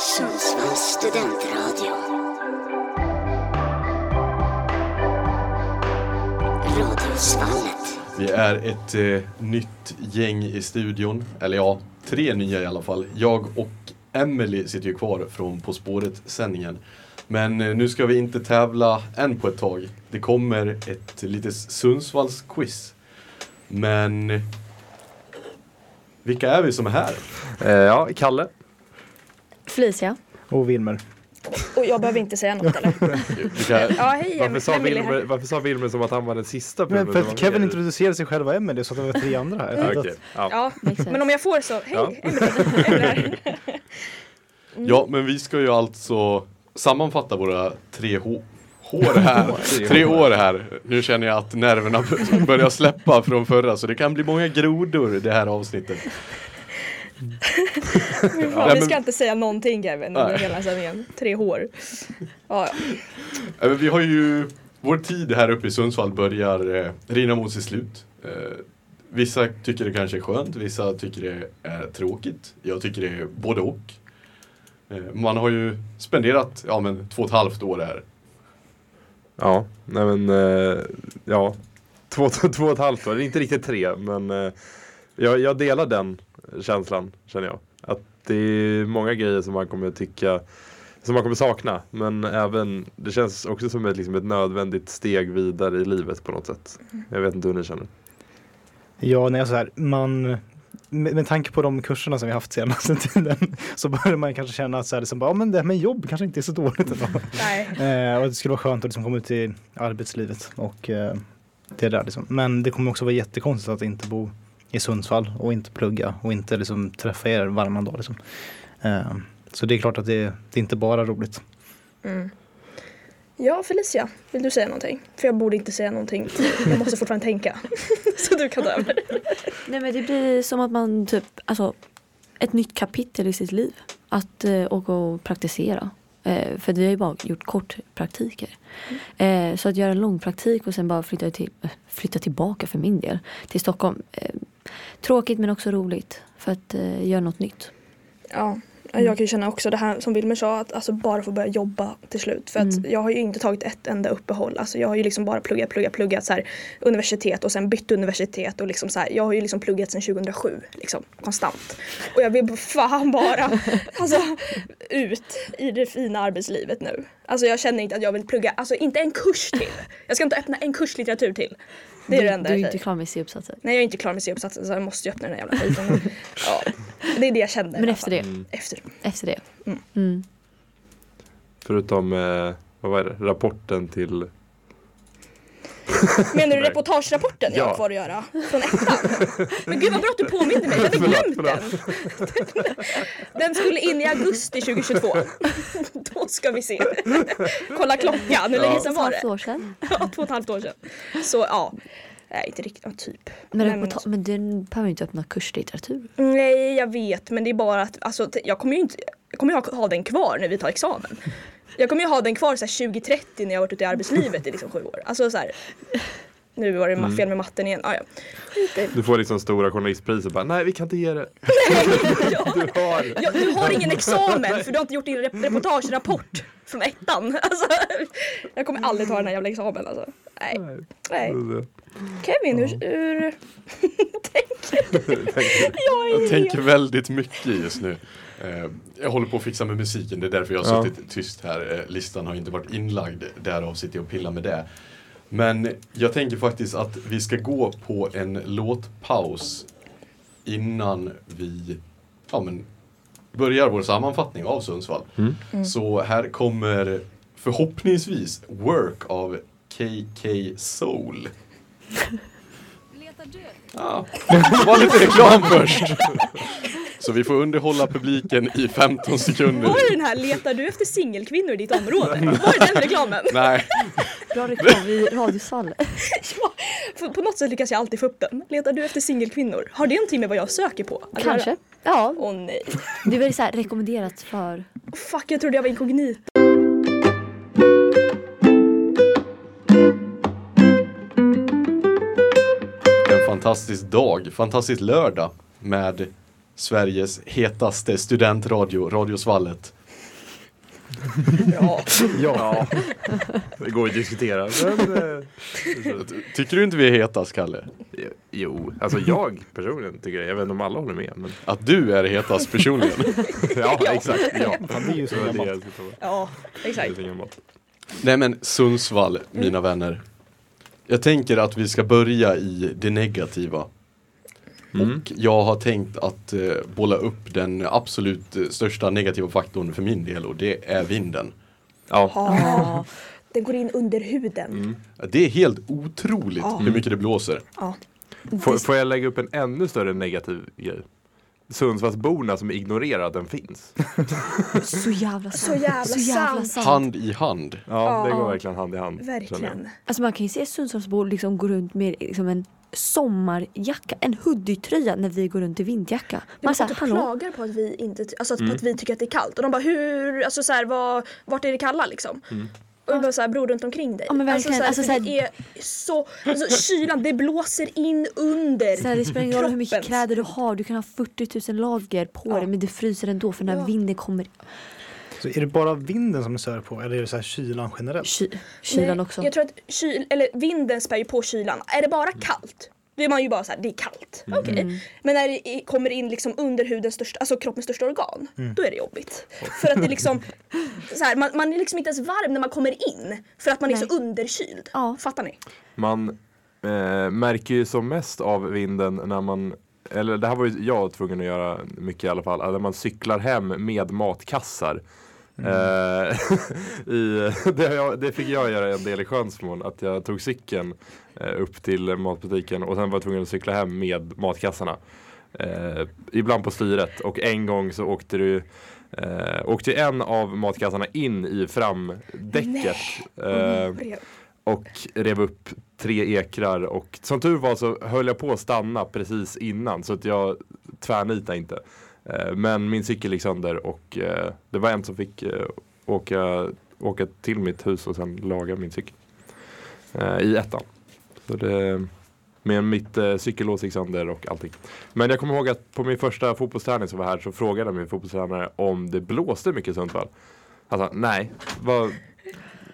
Sundsvalls studentradio. Radiosvallet. Vi är ett eh, nytt gäng i studion, eller ja, tre nya i alla fall. Jag och Emily sitter ju kvar från På spåret-sändningen. Men eh, nu ska vi inte tävla än på ett tag. Det kommer ett litet Sundsvalls-quiz. Men vilka är vi som är här? Eh, ja, Kalle. Felicia. Och Wilmer. Och jag behöver inte säga något eller? Vilka, Ja, hej Varför sa, Wilmer, varför sa Wilmer som att han var den sista Men för att Kevin introducerade sig själv och Emelie så att det var tre andra här. Okej. ja. Ja, men om jag får så, hej Ja. Emelie. Ja, men vi ska ju alltså sammanfatta våra tre hå- hår här. Tre år här. Nu känner jag att nerverna börjar släppa från förra så det kan bli många grodor det här avsnittet. Fan, Nej, vi ska inte säga någonting Kevin under Nej. hela sändningen. Tre hår. Ja, ja. Vi har ju, vår tid här uppe i Sundsvall börjar eh, rinna mot sitt slut. Eh, vissa tycker det kanske är skönt, vissa tycker det är tråkigt. Jag tycker det är både och. Eh, man har ju spenderat, ja men två och ett halvt år här. ja, nej men eh, ja. Två, två och ett halvt år, inte riktigt tre men eh, jag, jag delar den känslan känner jag. Att det är många grejer som man kommer tycka som man kommer sakna men även det känns också som ett, liksom ett nödvändigt steg vidare i livet på något sätt. Jag vet inte hur ni känner. Ja, när jag så här, man med, med tanke på de kurserna som vi haft senaste tiden så börjar man kanske känna att så här, liksom, bara, ja, men det här med jobb kanske inte är så dåligt ändå. Nej. eh, och det skulle vara skönt att liksom komma ut i arbetslivet och eh, det där liksom. Men det kommer också vara jättekonstigt att inte bo i Sundsvall och inte plugga och inte liksom träffa er varannan dag liksom. Eh, så det är klart att det, det är inte bara roligt. Mm. Ja, Felicia, vill du säga någonting? För jag borde inte säga någonting. Jag måste fortfarande tänka. Så du kan ta över. Nej men det blir som att man typ, alltså ett nytt kapitel i sitt liv. Att eh, åka och praktisera. Eh, för vi har ju bara gjort kortpraktiker. Eh, så att göra en lång praktik och sen bara flytta, till, flytta tillbaka för min del till Stockholm. Eh, tråkigt men också roligt. För att eh, göra något nytt. Ja, jag kan ju känna också det här som Wilmer sa att alltså bara få börja jobba till slut. För att Mm. jag har ju inte tagit ett enda uppehåll. Alltså jag har ju liksom bara pluggat, pluggat, pluggat så här, universitet och sen bytt universitet och liksom så här, jag har ju liksom pluggat sedan 2007 liksom konstant. Och jag vill fan bara alltså, ut i det fina arbetslivet nu. Alltså jag känner inte att jag vill plugga, alltså inte en kurs till. Jag ska inte öppna en kurs litteratur till. Det är du, det enda du är jag inte klar med C-uppsatser. Nej jag är inte klar med C-uppsatsen så jag måste ju öppna den här jävla skiten. Ja, det är det jag känner. Men efter det. Efter. Efter det. Mm. Mm. Förutom, eh, vad var det, rapporten till Menar du reportagerapporten jag Ja. har kvar att göra? Från ettan? Men gud vad bra att du påminde mig, jag hade glömt den. Den skulle in i augusti 2022. Då ska vi se. Kolla klockan, hur länge sedan Två och var ett halvt det? år sedan. Ja, två och ett halvt år sedan. Så ja, nej inte riktigt, ja, typ. Men, Nej, men, men du behöver ju inte öppna kurslitteratur. Nej jag vet men det är bara att alltså, jag kommer ju inte jag kommer ju ha, ha den kvar när vi tar examen. Jag kommer ju ha den kvar så här 2030 när jag har varit ute i arbetslivet i liksom sju år. Alltså så här, nu var det ma- fel med matten igen. Ah, ja. Du får liksom stora journalistpriser bara, nej vi kan inte ge det. ja. Du har. Ja, du har ingen examen för du har inte gjort din rep- reportagerapport från ettan. Alltså, jag kommer aldrig ta den här jävla examen alltså. Nej. Nej. Kevin, hur, hur tänker du? Jag är Jag tänker väldigt mycket just nu. Eh, jag håller på att fixa med musiken, det är därför jag har Ja. suttit tyst här. Eh, listan har inte varit inlagd, därav sitter jag och pillar med det. Men jag tänker faktiskt att vi ska gå på en låtpaus innan vi ja, men, börjar vår sammanfattning av Sundsvall. Mm. Så här kommer förhoppningsvis Work av KK Soul. Ja, det var lite reklam först. Så vi får underhålla publiken i 15 sekunder. Var det den här letar du efter singelkvinnor i ditt område? Var det den reklamen? Nej, Bra reklam i radiosalen. Ja, på något sätt lyckas jag alltid få upp den. Letar du efter singelkvinnor? Har det någonting med vad jag söker på? att Kanske. göra? Ja, Åh nej. det är väl så här rekommenderat för Fuck, jag trodde jag var inkognito. en fantastisk dag, fantastisk lördag med Sveriges hetaste studentradio, Radiosvallet. Bra. Ja, det går att diskutera. Men, eh, Tycker du inte vi är hetast, Kalle? jo, alltså jag personligen tycker det. Jag vet inte om alla håller med. Men, Att du är hetast personligen? ja, exakt. Ja. Det är ju så ta. Ja, exakt. Nej men Sundsvall, mina vänner. Jag tänker att vi ska börja i det negativa. Mm. Och jag har tänkt att eh, bolla upp den absolut eh, största negativa faktorn för min del och det är vinden. Ja. Den går in under huden. Det är helt otroligt Ja. hur mycket det blåser. Ja. Får, får jag lägga upp en ännu större negativ grej? Sundsvallsborna som ignorerar att den finns. Så jävla sant. Så jävla sant. sant. Hand i hand. Ja, det Ja. går verkligen hand i hand. Verkligen. Alltså man kan ju se Sundsvallsbor liksom gå runt med liksom en sommarjacka, en hoodie-tröja när vi går runt i vinterjacka. Man typ hallå? klagar på att vi inte, alltså att, Mm. på att vi tycker att det är kallt och de bara hur, alltså så här, vad, vart är det kalla liksom? Mm. Och jag bara såhär, bror runt omkring dig. Ja, men verkligen. Alltså, så här, Alltså, för det är så, alltså kylan, det blåser in under. Här, det spelar ingen roll hur mycket kläder du har, du kan ha 40 000 lager på Ja. dig men det fryser ändå för när Ja. vinden kommer. Så är det bara vinden som du stör på eller är det så här kylan generellt? Ky, kylan Nej, också. Jag tror att kyl, eller vinden spär ju på kylan. Är det bara kallt, då är man ju bara så här, det är kallt. Mm. Okej. Men när det kommer in liksom under hudens största, alltså kroppens största organ, Mm. då är det jobbigt. För att det liksom, så här, man, man är liksom inte ens varm när man kommer in. För att man är Nej. så underkyld. Ja. Fattar ni? Man eh, märker ju som mest av vinden när man eller det här var ju jag tvungen att göra mycket i alla fall, när man cyklar hem med matkassar. Eh, i, det, jag, det fick jag göra en del i Sjönsmån, att jag tog cykeln eh, upp till matbutiken och sen var jag tvungen att cykla hem med matkassarna. Eh, ibland på styret och en gång så åkte du eh, åkte en av matkassarna in i framdäcket. Eh, och rev upp tre ekrar och som tur var så höll jag på att stanna precis innan så att jag tvärnitade inte. Eh, Men min cykel gick sönder och eh, det var en som fick eh, åka, åka till mitt hus och sen laga min cykel. I ettan. Så det, med mitt eh, cykellås gick sönder och allting. Men jag kommer ihåg att på min första fotbollsträning som var här så frågade min fotbollstränare om det blåste mycket i Sundsvall. Han sa nej, vad,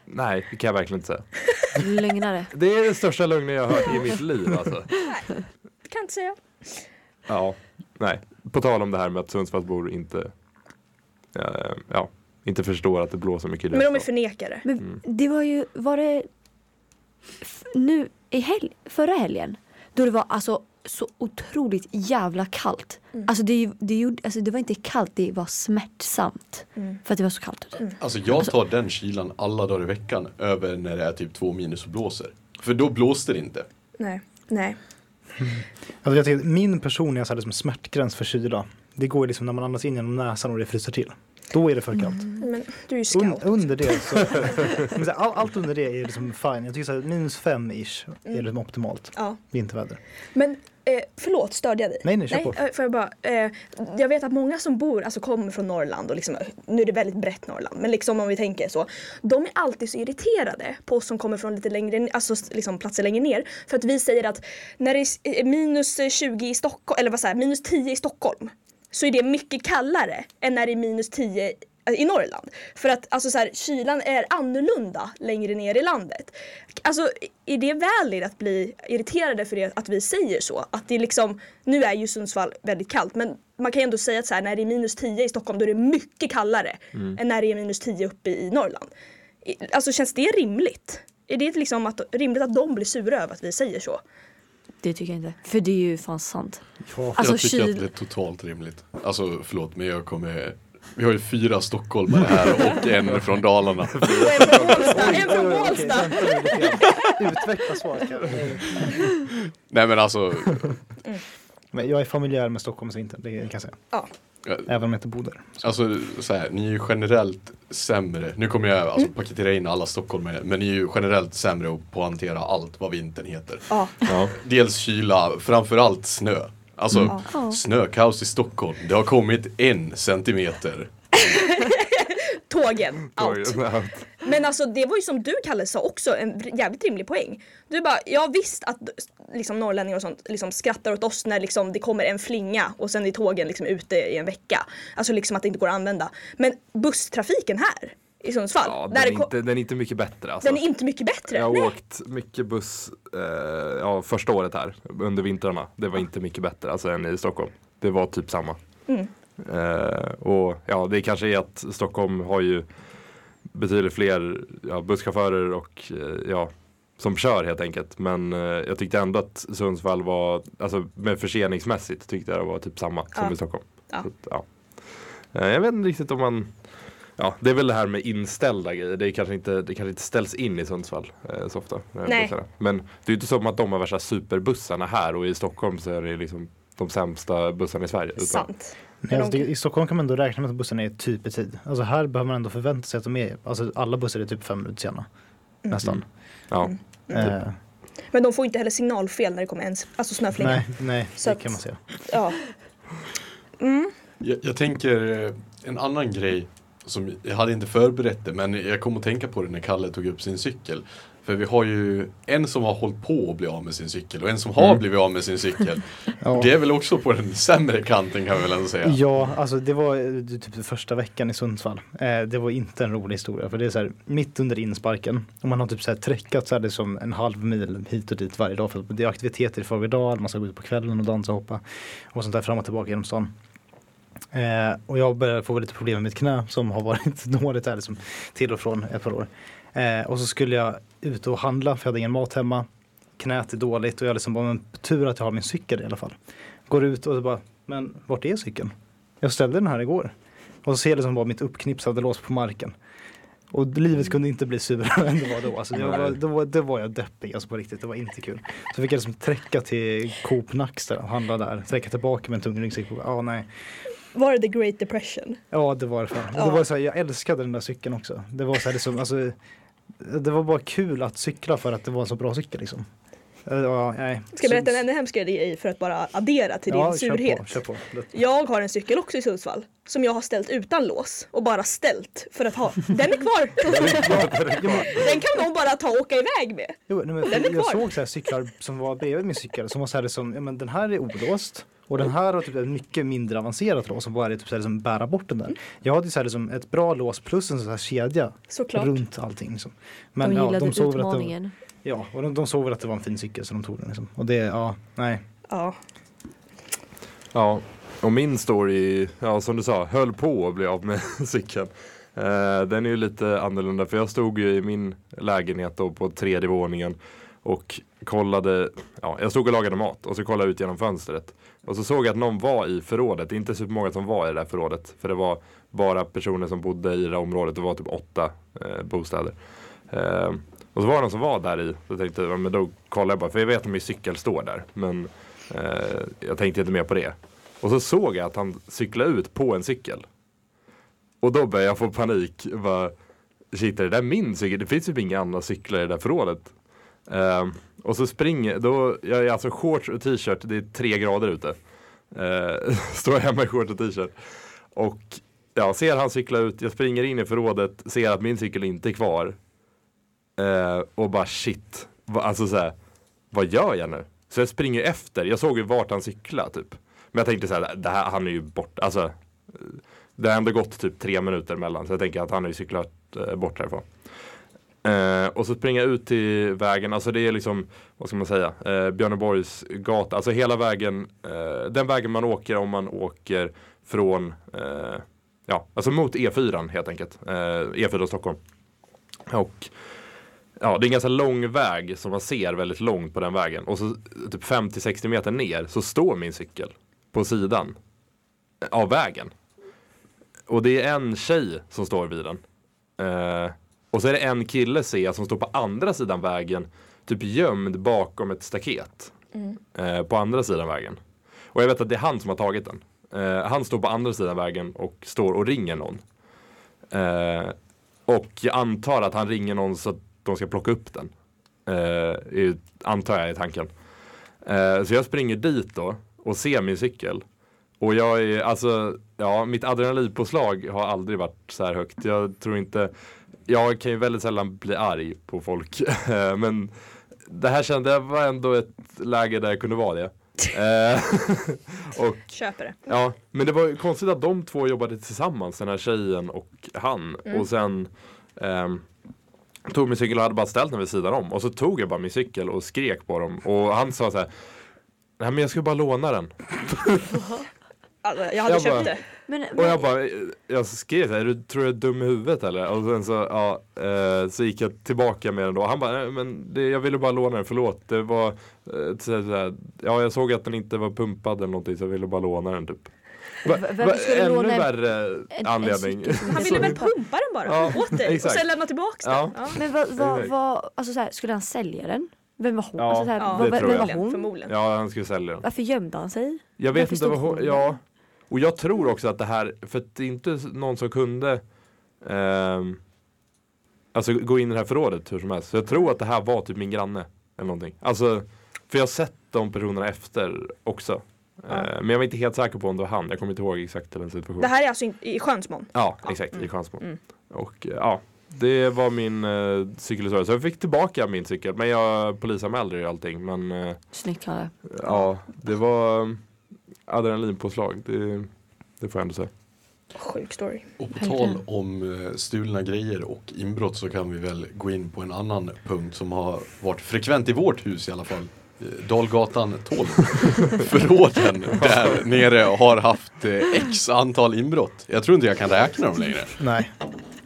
nej det kan jag verkligen inte säga. Lögnare. Det är den största lögnen jag har hört i mitt liv alltså. Det kan jag inte säga. Ja, nej. På tal om det här med att Sundsvallsbor inte, eh, ja, inte förstår att det blåser mycket i Men de är förnekare. Men Mm. det var ju, var det f- nu i helg, förra helgen? Då det var alltså så otroligt jävla kallt. Mm. Alltså, det, det, gjorde, alltså det var inte kallt, det var smärtsamt. Mm. För att det var så kallt ute. Alltså jag tar den kylan alla dagar i veckan över när det är typ två minus och blåser. För då blåste det inte. Nej. Nej. Alltså jag tycker, min personliga så här, liksom smärtgräns för kyla, det går ju liksom när man andas in genom näsan och det fryser till. Då är det för kallt. Men du är ju Un, scout. under det så, så all, allt under det är liksom fine. Jag tycker så här, minus fem ish är liksom optimalt Ja. vinterväder. Men eh, förlåt, störde jag dig? Nej, nej, kör på. eh, får jag bara, eh, jag vet att många som bor, alltså kommer från Norrland och liksom, nu är det väldigt brett Norrland, men liksom om vi tänker så. De är alltid så irriterade på oss som kommer från lite längre, alltså liksom platser längre ner. För att vi säger att när det är minus 20 i Stockholm, eller vad säger minus 10 i Stockholm, så är det mycket kallare än när det är minus 10 i Norrland. För att alltså så här, kylan är annorlunda längre ner i landet. Alltså är det valid att bli irriterade för det att vi säger så? Att det liksom, nu är ju Sundsvall väldigt kallt men man kan ju ändå säga att så här, när det är minus 10 i Stockholm då är det mycket kallare än när det är minus 10 uppe i Norrland. Alltså känns det rimligt? Är det liksom att, rimligt att de blir sura över att vi säger så? Det tycker jag inte. För det är ju fan sant. Ja, Alltså jag tycker kyl... att det är totalt rimligt. Alltså förlåt men jag kommer Vi har ju fyra stockholmare här och en från Dalarna. Och en från Bålsta! En från. Utveckla svaret. Nej men alltså Men jag är familjär med Stockholms vinter, det kan jag säga. Ja. Även om jag inte bor där. Alltså så här, ni är ju generellt sämre. Nu kommer jag alltså paketera in alla stockholmare. Men ni är ju generellt sämre på att hantera allt vad vintern heter. Ja. Ja. Dels kyla, framförallt snö. Alltså Ja. snökaos i Stockholm. Det har kommit en centimeter. Tågen, out. Ja. Men alltså det var ju som du Kalle sa också en jävligt rimlig poäng. Du bara, jag visst att liksom norrlänningar och sånt liksom skrattar åt oss när liksom det kommer en flinga och sen är tågen liksom ute i en vecka. Alltså liksom att det inte går att använda. Men busstrafiken här, i Sundsvall. Ja, den, är inte, den är inte mycket bättre alltså. den är inte mycket bättre. Jag har Nej. åkt mycket buss eh, ja, första året här under vintrarna. Det var inte mycket bättre alltså, än i Stockholm. Det var typ samma. Mm. Eh, och ja, det kanske är att Stockholm har ju betydligt fler ja, busschaufförer och eh, ja, som kör helt enkelt. Men eh, jag tyckte ändå att Sundsvall var, alltså med förseningsmässigt tyckte jag det var typ samma som Ja. i Stockholm. Ja. Att, ja. Eh, jag vet inte riktigt om man Ja, det är väl det här med inställda grejer. Det, är kanske inte, det kanske inte ställs in i Sundsvall eh, så ofta. Nej. Men det är ju inte som att de har värsta superbussarna här och i Stockholm så är det liksom de sämsta bussarna i Sverige. Utan, Sant. Nej, alltså, de- I Stockholm kan man ändå räkna med att bussarna är typ i tid. Alltså här behöver man ändå förvänta sig att de är, alltså alla bussar är typ fem minuter sena. Nästan. ja. Eh, Men de får inte heller signalfel när det kommer en alltså snöflinga. nej, nej, Så det att- kan man säga. Ja. Mm. Jag, jag tänker eh, en annan grej som jag hade inte förberett det men jag kom att tänka på det när Kalle tog upp sin cykel. För vi har ju en som har hållit på att bli av med sin cykel och en som har Mm. blivit av med sin cykel. Ja. Det är väl också på den sämre kanten kan vi väl ändå säga. Ja, alltså det var eh, typ första veckan i Sundsvall. Eh, det var inte en rolig historia för det är så här mitt under insparken och man har typ så här träckat så här det som en halv mil hit och dit varje dag för det är aktiviteter i Fågeldal, man ska gå ut på kvällen och dansa och hoppa och sånt där fram och tillbaka genom stan. Eh, och jag började få lite problem med mitt knä som har varit dåligt här liksom, till och från ett par år. Eh, och så skulle jag ut och handla för jag hade ingen mat hemma. Knät är dåligt och jag liksom bara, men tur att jag har min cykel i alla fall. Går ut och så bara, men vart är cykeln? Jag ställde den här igår. Och så ser jag liksom bara mitt uppknipsade lås på marken. Och livet kunde inte bli surare än det var då. Alltså var, då, var, då var jag deppig alltså på riktigt. Det var inte kul. Så fick jag liksom träcka till Coop Nacksta och handla där. Träcka tillbaka med en tung ryggsäck. på. Ja, nej. Var det the great depression? Ja, det var det fan. Ja. det var så här, jag älskade den där cykeln också. Det var så här liksom, alltså, det var bara kul att cykla för att det var en så bra cykel liksom. Eh, Ja, nej. Ska jag berätta en ännu hemskare grej för att bara addera till ja, din kör surhet? På, kör på. Jag har en cykel också i Sundsvall som jag har ställt utan lås och bara ställt för att ha. Den är kvar! Den kan någon bara ta och åka iväg med. Jo, nej, men Den är för jag kvar. såg så här cyklar som var bredvid min cykel som var så här som, ja men den här är olåst och den här har typ ett mycket mindre avancerat lås som bara är typ så här liksom bära bort den där. Jag hade så här liksom ett bra lås plus en sån här kedja Såklart. runt allting. Liksom. De Men ja, gillade de såg väl att det, utmaningen. ja, och de, de såg väl att det var en fin cykel så de tog den liksom. Och det, ja, nej. Ja. Ja, och min story, ja som du sa, höll på att bli av med cykeln. Eh, den är ju lite annorlunda för jag stod ju i min lägenhet då på tredje våningen och kollade, ja jag stod och lagade mat och så kollade jag ut genom fönstret. Och så såg jag att någon var i förrådet, det är inte supermånga som var i det där förrådet. För det var bara personer som bodde i det där området, det var typ åtta eh, bostäder. Eh, och så var det någon som var där i, så tänkte jag, ja, men då kollar jag bara, för jag vet att min cykel står där. Men eh, jag tänkte inte mer på det. Och så såg jag att han cyklade ut på en cykel. Och då började jag få panik. Bara, Shit, är det där min cykel? Det finns ju inga andra cyklar i det där förrådet. Eh, och så springer, då, jag är alltså shorts och t-shirt, det är tre grader ute. Eh, står jag hemma i shorts och t-shirt. Och jag ser han cykla ut, jag springer in i förrådet, ser att min cykel inte är kvar. Eh, och bara shit, va, alltså så här, vad gör jag nu? Så jag springer efter, jag såg ju vart han cyklade typ. Men jag tänkte så här, det här, han är ju borta, alltså. Det har ändå gått typ tre minuter mellan, så jag tänker att han har ju cyklat eh, bort härifrån. Eh, och så springa ut till vägen, alltså det är liksom, vad ska man säga, eh, Björneborgs gata, alltså hela vägen, eh, den vägen man åker om man åker från, eh, ja, alltså mot E4 helt enkelt, eh, E4 Stockholm. Och Ja, det är en ganska lång väg som man ser väldigt långt på den vägen. Och så typ 50-60 meter ner så står min cykel på sidan eh, av vägen. Och det är en tjej som står vid den. Eh, och så är det en kille ser jag som står på andra sidan vägen, typ gömd bakom ett staket. Eh, på andra sidan vägen. Och jag vet att det är han som har tagit den. Eh, han står på andra sidan vägen och står och ringer någon. Eh, och jag antar att han ringer någon så att de ska plocka upp den. Eh, antar jag i tanken. Eh, så jag springer dit då och ser min cykel. Och jag är, alltså, ja, mitt adrenalinpåslag har aldrig varit så här högt. Jag tror inte, jag kan ju väldigt sällan bli arg på folk. Men det här kände jag var ändå ett läge där jag kunde vara det. Eh, och Köper det. Ja, men det var konstigt att de två jobbade tillsammans, den här tjejen och han. Mm. Och sen ehm, tog min cykel och hade bara ställt den vid sidan om. Och så tog jag bara min cykel och skrek på dem. Och han sa så här. Nej men jag skulle bara låna den. Alltså, jag hade Jag köpt bara- det. Men, Och jag bara, jag skrev så här, du tror jag är dum i huvudet eller? Och sen så, ja, eh, så gick jag tillbaka med den då. Han bara, men det, jag ville bara låna den, förlåt. Det var, eh, så här, ja jag såg att den inte var pumpad eller någonting så jag ville bara låna den typ. Va, va, ännu låna en- värre en anledning. som Han ville väl pumpa den bara Ja, åt dig och exakt. sen lämna tillbaks den. Ja. Ja. men vad, vad, vad, alltså så här, skulle han sälja den? Vem var hon? Ja, alltså så här, Ja, vad, det tror vem jag. var hon? Förmodligen. Ja, han skulle sälja den. Varför gömde han sig? Jag vet Varför inte vad hon, hon ja. Och jag tror också att det här, för att det är inte någon som kunde ehm, Alltså gå in i det här förrådet hur som helst. Så jag tror att det här var typ min granne. Eller någonting. Alltså, för jag har sett de personerna efter också. Ja. Eh, men jag var inte helt säker på om det var han. Jag kommer inte ihåg exakt den situationen. Det här är alltså in- i Sjönsmån. Ja, Ja. exakt. Mm. I Chansmo. Mm. Och eh, ja, det var min uh, cykelhistoria. Så jag fick tillbaka min cykel. Men jag polisanmälde ju allting. Men eh, Snyggt Kalle. ja, det var adrenalinpåslag. Det, det får jag ändå säga. Sjuk story. Och på tal om eh, stulna grejer och inbrott så kan vi väl gå in på en annan punkt som har varit frekvent i vårt hus i alla fall. Eh, Dalgatan 12. Förråden där nere har haft eh, x antal inbrott. Jag tror inte jag kan räkna dem längre. Nej.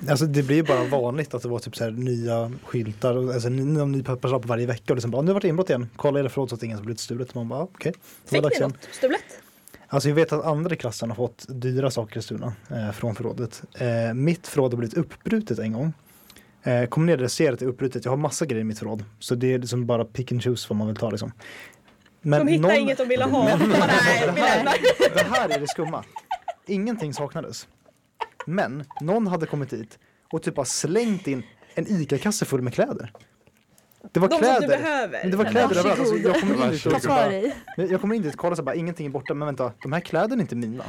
Alltså det blir ju bara vanligt att det var typ så här nya skyltar, alltså ny, någon ny personal på varje vecka och liksom bara, nu har det varit inbrott igen, kolla era förråd så att ingen har blivit stulet. Man bara, okej. det var Fick ni något stulet? Alltså jag vet att andra klassen har fått dyra saker stulna eh, från förrådet. Eh, mitt förråd har blivit uppbrutet en gång. Eh, kom ner och ser att det är uppbrutet. Jag har massa grejer i mitt förråd. Så det är liksom bara pick and choose vad man vill ta liksom. Men De hittade någon- inget de ville ha. Bara, nej, vi lämnar. Det här är det skumma. Ingenting saknades. Men någon hade kommit dit och typ bara slängt in en ICA-kasse full med kläder. Det var De som kläder. du behöver. Men det var kläder överallt. Alltså, jag kommer in dit och bara, jag kommer in dit och kollar så bara, ingenting är borta. Men vänta, de här kläderna är inte mina.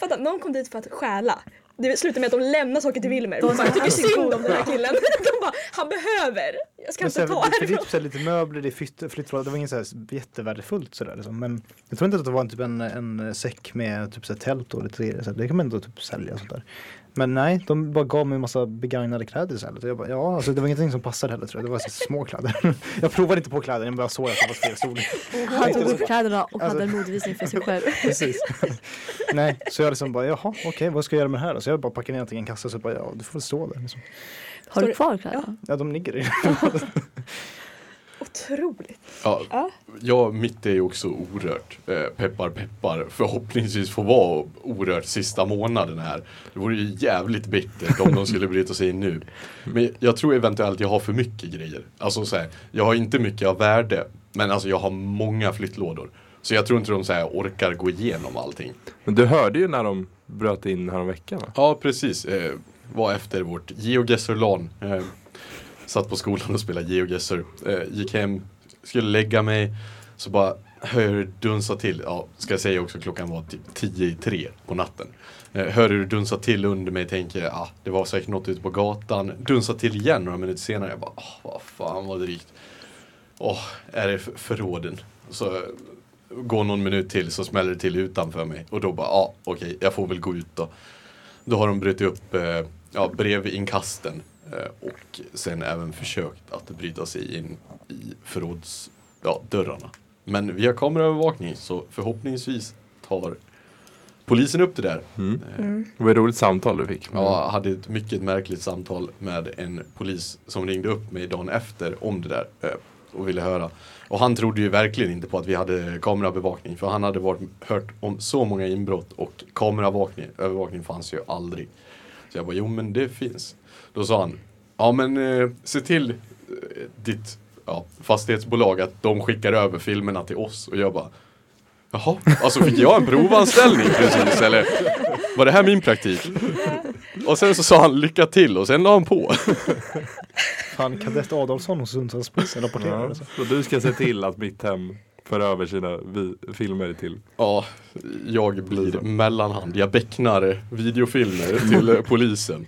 Fatta, någon kom dit för att stjäla. Det slutar med att de lämnar saker till Wilmer. De bara, jag tycker synd om den här killen. De bara, han behöver. Jag ska Men inte ta för det är härifrån. typ så här lite möbler, det är flytt, flyttförråd. Det var inget så här jättevärdefullt sådär liksom. Men jag tror inte att det var en, typ en, en säck med typ så här tält och lite grejer. Det kan man ändå typ sälja sånt där. Men nej, de bara gav mig en massa begagnade kläder istället. Jag bara, ja, alltså det var ingenting som passade heller tror jag. Det var så små kläder. jag provade inte på kläder, jag bara såg att det var fel storlek. Han tog upp kläderna och Alltså- hade en modevisning för sig själv. Precis. nej, så jag liksom bara, jaha, okej, vad ska jag göra med det här då? Så jag bara packade ner någonting i en kasse och så bara, ja, du får väl stå där. Liksom. Har du kvar kläderna? Ja, de ligger i. Otroligt. Ja, Ja. ja, mitt är ju också orört. Eh, peppar peppar. Förhoppningsvis får vara orört sista månaden här. Det vore ju jävligt bittert om de skulle bryta sig in nu. Men jag tror eventuellt jag har för mycket grejer. Alltså så här, jag har inte mycket av värde. Men alltså jag har många flyttlådor. Så jag tror inte de så här orkar gå igenom allting. Men du hörde ju när de bröt in häromveckan va? Ja, precis. Eh, var efter vårt GeoGuessr-LAN. Eh, satt på skolan och spelade GeoGuessr. Eh, gick hem, skulle lägga mig. Så bara hör jag hur det dunsar till. Ja, ska jag säga också klockan var typ 10 i tre på natten. Eh, hör hur det dunsar till under mig. Tänker, ja, ah, det var säkert något ute på gatan. Dunsar till igen några minuter senare. Jag bara, ah, vad fan vad drygt. Åh, är det förråden? Så går någon minut till så smäller det till utanför mig. Och då bara, ja ah, okej, jag får väl gå ut då. Då har de brutit upp eh, ja, brevinkasten och sen även försökt att bryta sig in i förråds, ja, dörrarna. Men via kameraövervakning så förhoppningsvis tar polisen upp det där. Mm. Eh, Det var ett roligt samtal du fick. jag hade ett mycket märkligt samtal med en polis som ringde upp mig dagen efter om det där eh, och ville höra. Och han trodde ju verkligen inte på att vi hade kamerabevakning för han hade varit, hört om så många inbrott och kamerabevakning övervakning fanns ju aldrig. Så jag bara, jo men det finns. Då sa han, ja men eh, se till eh, ditt ja, fastighetsbolag att de skickar över filmerna till oss och jag bara Jaha, alltså fick jag en provanställning precis eller var det här min praktik? Och sen så sa han lycka till och sen la han på. Fan, kadett Adolfsson hos Sundsvallspolisen rapporterar. Ja, Alltså. så du ska se till att mitt hem för över sina vi- filmer till. Ja, jag blir mellanhand. Jag becknar videofilmer till polisen.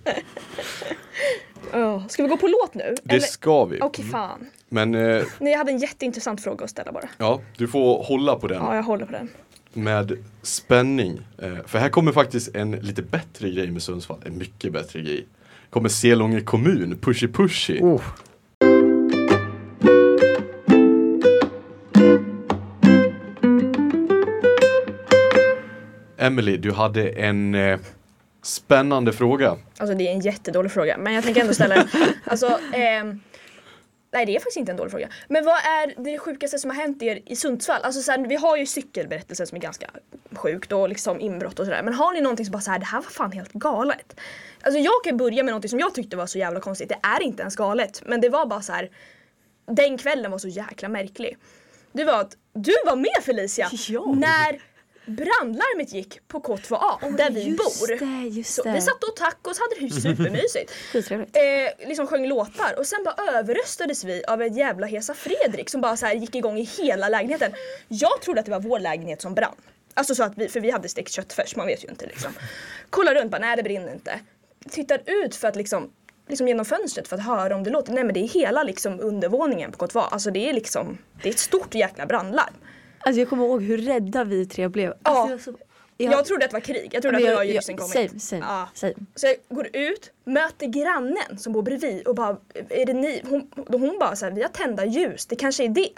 Oh, ska vi gå på låt nu? Det Eller- ska vi. Okej, fan. Men eh, Nej, jag hade en jätteintressant fråga att ställa bara. ja, du får hålla på den Ja, jag håller på den. med spänning. Eh, för här kommer faktiskt en lite bättre grej med Sundsvall. En mycket bättre grej. Kommer Selånge kommun, Pushy Pushy. Oh. Emily, du hade en eh, spännande fråga. Alltså det är en jättedålig fråga, men jag tänker ändå ställa den. Alltså, ehm, nej det är faktiskt inte en dålig fråga. Men vad är det sjukaste som har hänt er i Sundsvall? Alltså så här, vi har ju cykelberättelsen som är ganska sjukt och liksom inbrott och sådär. Men har ni någonting som bara så här, det här var fan helt galet? Alltså jag kan börja med någonting som jag tyckte var så jävla konstigt. Det är inte ens galet, men det var bara så här. Den kvällen var så jäkla märklig. Det var att du var med Felicia Ja. när brandlarmet gick på K2A där vi just bor. det, just Så det. vi satt och tacos, hade det supermysigt. Eh, liksom sjöng låtar och sen bara överröstades vi av ett jävla Hesa Fredrik som bara så här gick igång i hela lägenheten. Jag trodde att det var vår lägenhet som brann. Alltså så att vi, för vi hade stekt köttfärs, man vet ju inte liksom. Kollar runt, bara nej det brinner inte. Tittar ut för att liksom Liksom genom fönstret för att höra om det låter. Nej men det är hela liksom undervåningen på K2. Alltså det är liksom, det är ett stort jäkla brandlarm. Alltså jag kommer ihåg hur rädda vi tre blev. Ja. Alltså, var så... jag, Jag trodde att det var krig, jag trodde att det var ljusen kommit. Same, same, Ja. same. Så jag går ut, möter grannen som bor bredvid och bara, är det ni? Hon, hon bara så här, vi har tända ljus, det kanske är det.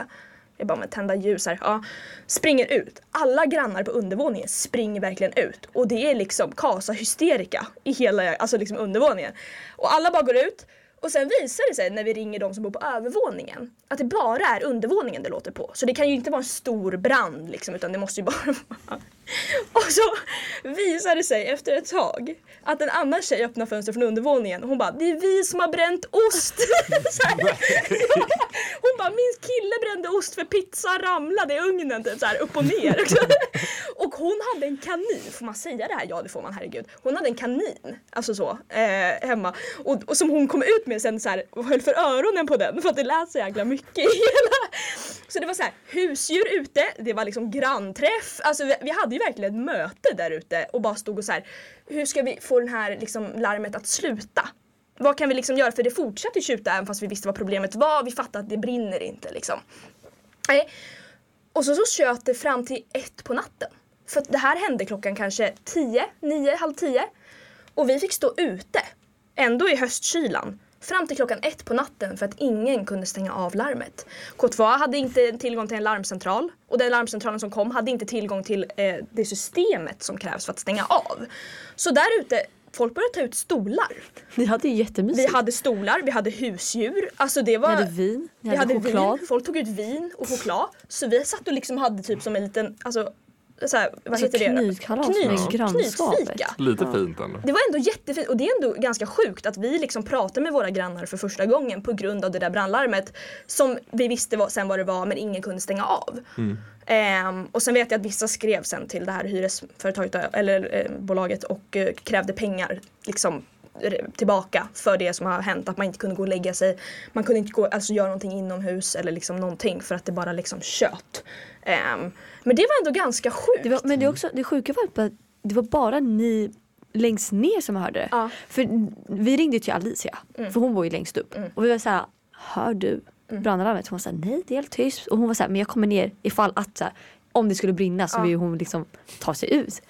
Jag bara, men tända ljus här, ja. Springer ut. Alla grannar på undervåningen springer verkligen ut. Och det är liksom kasa hysterika i hela alltså liksom undervåningen. Och alla bara går ut. Och sen visar det sig när vi ringer de som bor på övervåningen att det bara är undervåningen det låter på. Så det kan ju inte vara en stor brand liksom utan det måste ju bara vara... Och så visar det sig efter ett tag att en annan tjej öppnar fönstret från undervåningen och hon bara det är vi som har bränt ost. Så här. hon bara min kille brände ost för pizza ramlade i ugnen typ så här upp och ner. och hon hade en kanin, får man säga det här? Ja det får man herregud. Hon hade en kanin, alltså så, eh, hemma. Och, och som hon kom ut med sen så här och höll för öronen på den för att det lät så jäkla mycket i hela. Så det var så här husdjur ute, det var liksom grannträff. Alltså vi, vi hade ju verkligen ett möte där ute och bara stod och så här hur ska vi få den här liksom larmet att sluta? Vad kan vi liksom göra? För det fortsatte tjuta även fast vi visste vad problemet var. Vi fattade att det brinner inte liksom. Nej. Och så, så tjöt det fram till ett på natten. För det här hände klockan kanske 10, 9, halv tio. Och vi fick stå ute, ändå i höstkylan, fram till klockan ett på natten för att ingen kunde stänga av larmet. K2 hade inte tillgång till en larmcentral och den larmcentralen som kom hade inte tillgång till eh, det systemet som krävs för att stänga av. Så där ute, folk började ta ut stolar. Ni hade ju Vi jättemysigt. hade stolar, vi hade husdjur. Alltså det var... Ni hade vin, ni Vi hade, hade choklad. vin, folk tog ut vin och choklad. Så vi satt och liksom hade typ som en liten, alltså, så här, vad Alltså heter det? då? knytkalas Knyt- med knytfika. Lite Ja. fint ändå. Det var ändå jättefint och det är ändå ganska sjukt att vi liksom pratade med våra grannar för första gången på grund av det där brandlarmet som vi visste vad, sen vad det var men ingen kunde stänga av. Ehm, och sen vet jag att vissa skrev sen till det här hyresföretaget eller eh, bolaget och eh, krävde pengar liksom tillbaka för det som har hänt. Att man inte kunde gå och lägga sig. Man kunde inte gå, alltså, göra någonting inomhus eller liksom någonting för att det bara liksom tjöt. Ehm, men det var ändå ganska sjukt. Det var, men det, är också, det sjuka var att det var bara ni längst ner som hörde det. Ja. För vi ringde till Alicia, Mm. för hon bor ju längst upp. Och vi var såhär, hör du Mm. brandlarmet? Hon var såhär, nej det är helt tyst. Och hon var såhär, men jag kommer ner ifall att så här, om det skulle brinna så Ja. vill hon liksom ta sig ut.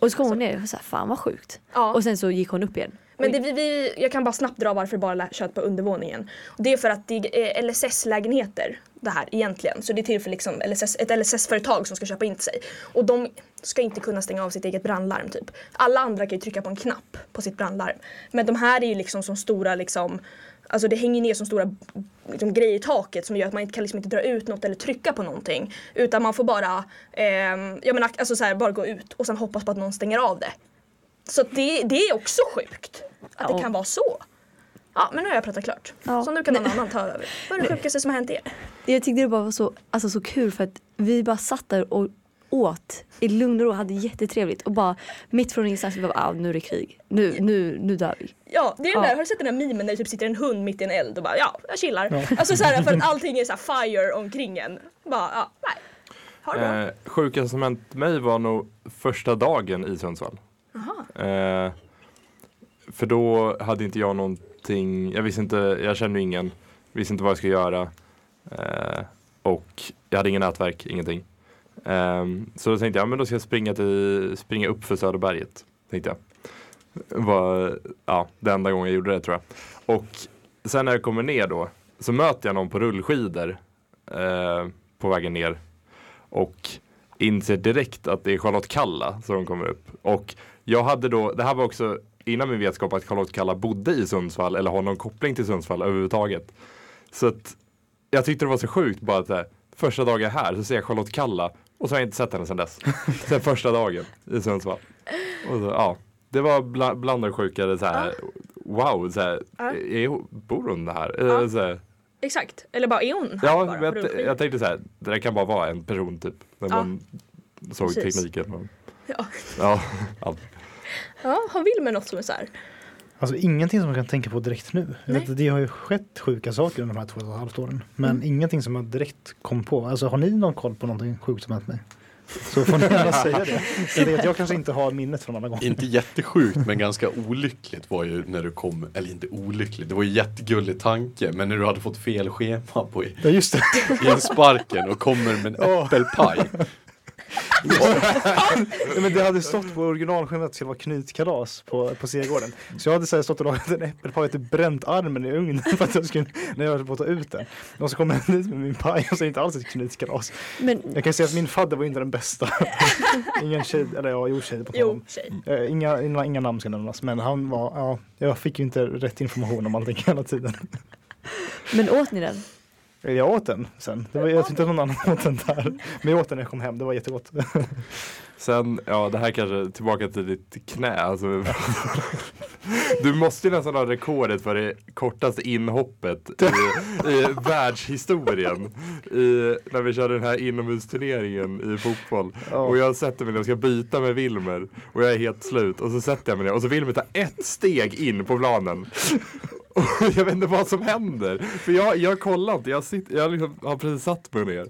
Och så kom hon ner och sa, fan vad sjukt. Ja. Och sen så gick hon upp igen. Men det, vi, vi, jag kan bara snabbt dra varför det bara kött på undervåningen. Det är för att det är LSS-lägenheter det här egentligen. Så det är till för liksom LSS, ett LSS-företag som ska köpa in sig. Och de ska inte kunna stänga av sitt eget brandlarm typ. Alla andra kan ju trycka på en knapp på sitt brandlarm. Men de här är ju liksom som stora liksom Alltså det hänger ner som stora liksom, grejer i taket som gör att man inte kan liksom inte dra ut något eller trycka på någonting. Utan man får bara, ehm, jag menar, alltså så här, bara gå ut och sen hoppas på att någon stänger av det. Så det, det är också sjukt att Ja. det kan vara så. Ja men nu har jag pratat klart. Ja. Så nu kan någon annan ta över. Vad är det sjukaste som har hänt er? Jag tyckte det bara var så, alltså, så kul för att vi bara satt där och åt i lugn och ro, hade jättetrevligt och bara mitt från ingenstans vi bara ah, nu är det krig. Nu, nu, nu dör vi. Ja, det är den Ja. där, har du sett den där memen när det typ sitter en hund mitt i en eld och bara ja, jag chillar. Alltså så här, för att allting är så här fire omkring en. Bara ja, nej. Ha det bra. Eh, sjukaste som hänt mig var nog första dagen i Sundsvall. Eh, för då hade inte jag någonting, jag visste inte, jag kände ingen, visste inte vad jag skulle göra. Eh, och jag hade inget nätverk, ingenting. Eh, så då tänkte jag, men då ska jag springa, till, springa upp för Söderberget. Tänkte jag. Var, ja, det enda gången jag gjorde det tror jag. Och sen när jag kommer ner då så möter jag någon på rullskidor eh, på vägen ner. Och inser direkt att det är Charlotte Kalla som kommer upp. Och jag hade då, det här var också innan min vetskap att Charlotte Kalla bodde i Sundsvall eller har någon koppling till Sundsvall överhuvudtaget. Så att jag tyckte det var så sjukt bara att här, första dagen här så ser jag Charlotte Kalla och så har jag inte sett henne sedan dess. Sen första dagen i Sundsvall. Och så, ja, det var bland, bland det sjukare så här, wow, så här, Ja. är, bor hon här? Ja. Här, Exakt. Eller bara är hon här ja, bara jag, jag tänkte så här, det där kan bara vara en person typ. När Ja. man såg Precis. tekniken. Ja. ja, allt. Ja, har Wilmer något som är så här? Alltså ingenting som man kan tänka på direkt nu. Jag vet, det har ju skett sjuka saker under de här två och ett halvt åren. Men Mm. ingenting som jag direkt kom på. Alltså har ni någon koll på någonting sjukt som hänt mig? Så får ni gärna säga det. Jag vet, jag kanske inte har minnet från alla gånger. Inte jättesjukt men ganska olyckligt var ju när du kom, eller inte olyckligt, det var ju jättegullig tanke men när du hade fått fel schema på i, Ja just det. i sparken och kommer med en Ja. äppelpaj. Ja, men det hade stått på originalschemat att det skulle vara knytkalas på, på Segården. Så jag hade så här stått och lagat en äppelpaj och typ bränt armen i ugnen för att jag skulle, när jag höll på att ta ut den. Och så kom jag dit med min paj och så är det inte alls ett knytkalas. Men Jag kan säga att min fadder var inte den bästa. Ingen tjej, eller ja, jo tjej på Jo, honom. tjej. Eh, Inga, inga, inga namn ska nämnas men han var, ja, jag fick ju inte rätt information om allting hela tiden. Men åt ni den? Jag åt den sen. Det var, jag tyckte att någon annan åt den där. Men jag åt den när jag kom hem, det var jättegott. Sen, ja det här kanske tillbaka till ditt knä. Alltså, du måste ju nästan ha rekordet för det kortaste inhoppet i, i världshistorien. I, när vi körde den här inomhusturneringen i fotboll. Och jag sätter mig ner och ska byta med Wilmer. Och jag är helt slut. Och så sätter jag mig ner och så Wilmer tar ett steg in på planen. Och jag vet inte vad som händer. För jag, jag kollar inte, jag, sitter, jag liksom har precis satt mig ner.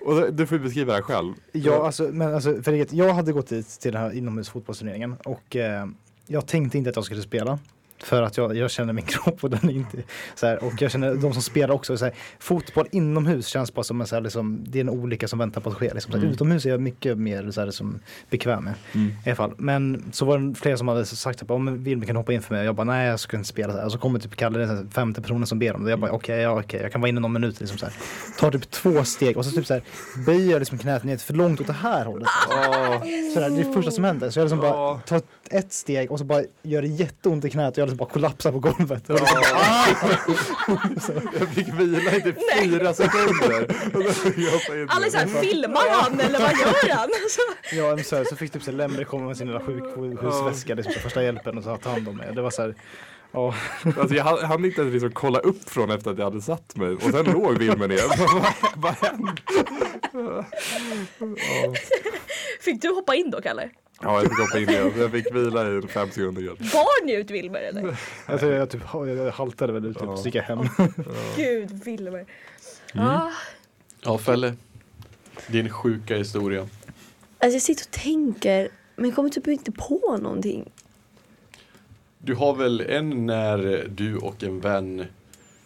Och du får beskriva det här själv. Ja, alltså, men alltså, för jag hade gått dit till den här inomhusfotbollsturneringen och eh, jag tänkte inte att jag skulle spela. För att jag, jag känner min kropp och den är inte så här, och jag känner de som spelar också så här, fotboll inomhus känns bara som en så här, liksom, det är en olycka som väntar på att ske. Liksom. Så här, Mm. Utomhus är jag mycket mer så här, liksom, bekväm med. Mm. I alla fall. Men så var det flera som hade sagt att om Wilmer kan hoppa in för mig. Jag bara nej jag ska inte spela. Så, här. och så kommer typ Kalle, den femte personen som ber om det. Jag bara okej, ja, okej jag kan vara inne någon minut. Liksom, så här. Tar typ två steg och så typ så här, böjer jag liksom knät ner för långt åt det här hållet. Så där, det är det första som händer. Så jag liksom bara Ja. tar ett steg och så bara gör det jätteont i knät liksom bara kollapsar på golvet. Liksom, Jag fick vila i typ fyra sekunder. Och då fick jag hoppa in. Alla är såhär, filmar han eller vad gör han? Ja, men så, här, så fick typ här, Lemre komma med sin lilla sjukhusväska, liksom, första hjälpen och så ta hand om mig. Det var så här, ja. Alltså jag hann inte ens liksom kolla upp från efter att jag hade satt mig. Och sen låg Wilmer ner. Vad- Vad hände? fick du hoppa in då Kalle? Ja, jag fick hoppa in igen. Jag fick vila i fem sekunder. Var ni ut Wilmer eller? Jag, tror jag, typ, jag haltade väl ut, typ, Ja. så gick jag hem. Gud Wilmer. Ah, Ja Felle, din sjuka historia. Alltså jag sitter och tänker, men jag kommer typ inte på någonting. Du har väl en när du och en vän,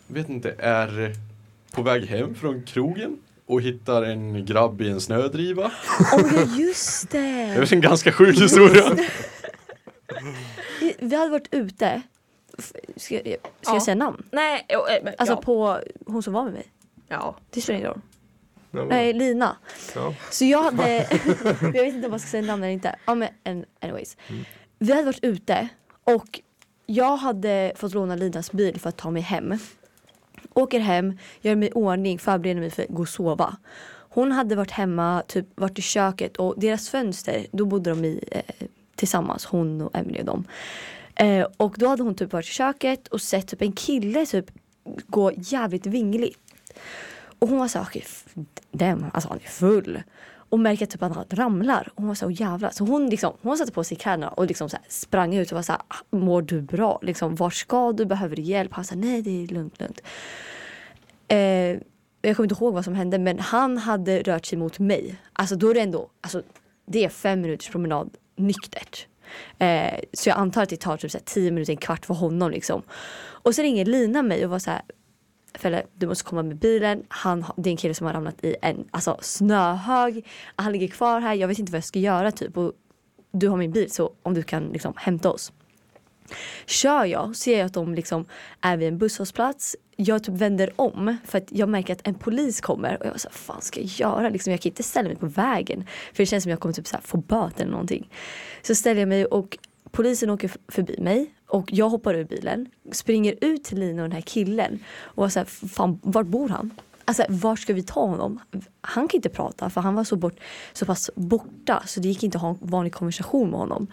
vet inte, är på väg hem från krogen och hittar en grabb i en snödriva. Åh ja just Det det! är en ganska sjuk historia. Vi- hade varit ute. Ska, jag- ska Ja. jag säga namn? nej, jo, eh, men, Alltså ja. på hon som var med mig. ja. Det spelar ingen roll. Ja, Nej, Lina. ja. Så jag hade, jag vet inte om man ska säga namn eller inte. Ja men an- anyways. Vi hade varit ute och jag hade fått låna Linas bil för att ta mig hem. Åker hem, gör mig i ordning, förbereder mig för att gå och sova. Hon hade varit hemma, typ varit i köket och deras fönster, då bodde de i eh, tillsammans, hon och Emily och dem. Eh, och då hade hon typ varit i köket och sett typ en kille typ gå jävligt vingligt. Och hon var så här, okej, alltså han är full. Och märker typ att han ramlar. Och hon var så här, "Åh, jävlar. Så hon, liksom, hon satte på sig kläderna och liksom så här, sprang ut och var så här, ah, mår du bra? Liksom, var ska du? Behöver du hjälp? Han sa, nej det är lugnt, lugnt. Eh, jag kommer inte ihåg vad som hände men han hade rört sig mot mig. Alltså då är det ändå, alltså det är fem minuters promenad nyktert. Eh, så jag antar att det tar typ så här 10 minuter, en kvart för honom liksom. Och så ringer Lina mig och var så här Felle, du måste komma med bilen. Han, det är en kille som har ramlat i en alltså, snöhög. Han ligger kvar här. Jag vet inte vad jag ska göra typ. Och du har min bil så om du kan liksom hämta oss. Kör jag ser jag att de liksom är vid en busshållplats. Jag typ vänder om för att jag märker att en polis kommer och jag så fan ska jag göra? Liksom, jag kan inte ställa mig på vägen för det känns som jag kommer typ så här få böter eller någonting. Så ställer jag mig och polisen åker förbi mig och jag hoppar ur bilen, springer ut till Lina och den här killen och var så här, fan vart bor han? Alltså var ska vi ta honom? Han kan inte prata för han var så, bort, så pass borta så det gick inte att ha en vanlig konversation med honom.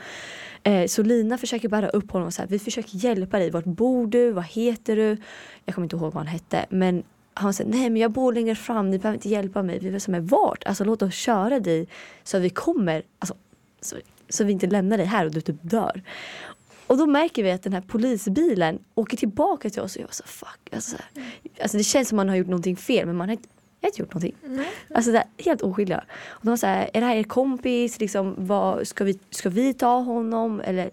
Eh, så Lina försöker bära upp honom och så här, vi försöker hjälpa dig. Vart bor du? Vad heter du? Jag kommer inte ihåg vad han hette. Men han säger nej men jag bor längre fram, ni behöver inte hjälpa mig. Vi var som är vart? Alltså låt oss köra dig så att vi kommer, alltså, så, så vi inte lämnar dig här och du typ dör. Och då märker vi att den här polisbilen åker tillbaka till oss och jag var så fuck. Alltså, så här, alltså det känns som man har gjort någonting fel men man har inte, jag har inte gjort någonting. Alltså det är helt oskyldiga. Och de var så här, är det här er kompis? Liksom, vad, ska, vi, ska vi ta honom? Eller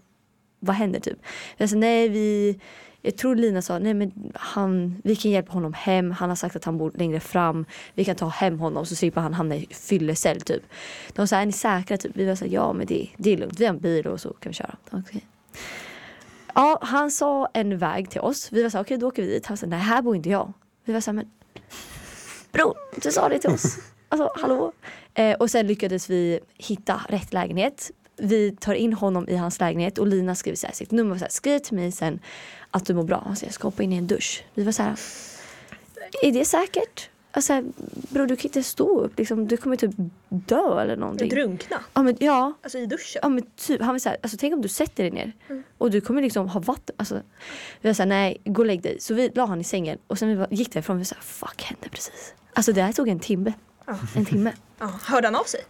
vad händer typ? Jag sa nej vi jag tror Lina sa, nej men han, vi kan hjälpa honom hem. Han har sagt att han bor längre fram. Vi kan ta hem honom så slipper han hamna i fyllecell typ. De sa, är ni säkra? Typ. Vi var så här, ja men det, det är lugnt. Vi har en bil och så kan vi köra. Okay. Ja, han sa en väg till oss. Vi var så här, okej då åker vi dit. Han sa, nej här bor inte jag. Vi var så här, men bror, du sa det till oss. Alltså hallå? Eh, och sen lyckades vi hitta rätt lägenhet. Vi tar in honom i hans lägenhet och Lina skriver så här, sitt nummer. Så här, Skriv till mig sen att du mår bra. Han säger, jag ska hoppa in i en dusch. Vi var så här, är det säkert? Alltså, bror du kan inte stå upp. Liksom, du kommer typ dö eller någonting. Drunkna? Ja, men, ja, Alltså i duschen? Ja men typ, han var såhär, alltså tänk om du sätter dig ner och du kommer liksom ha vatten. Alltså, vi var såhär, nej gå och lägg dig. Så vi la han i sängen och sen vi bara gick därifrån och vi såhär, fuck hände precis. Alltså det här tog en timme. Ja. En timme. Ja, hörde han av sig?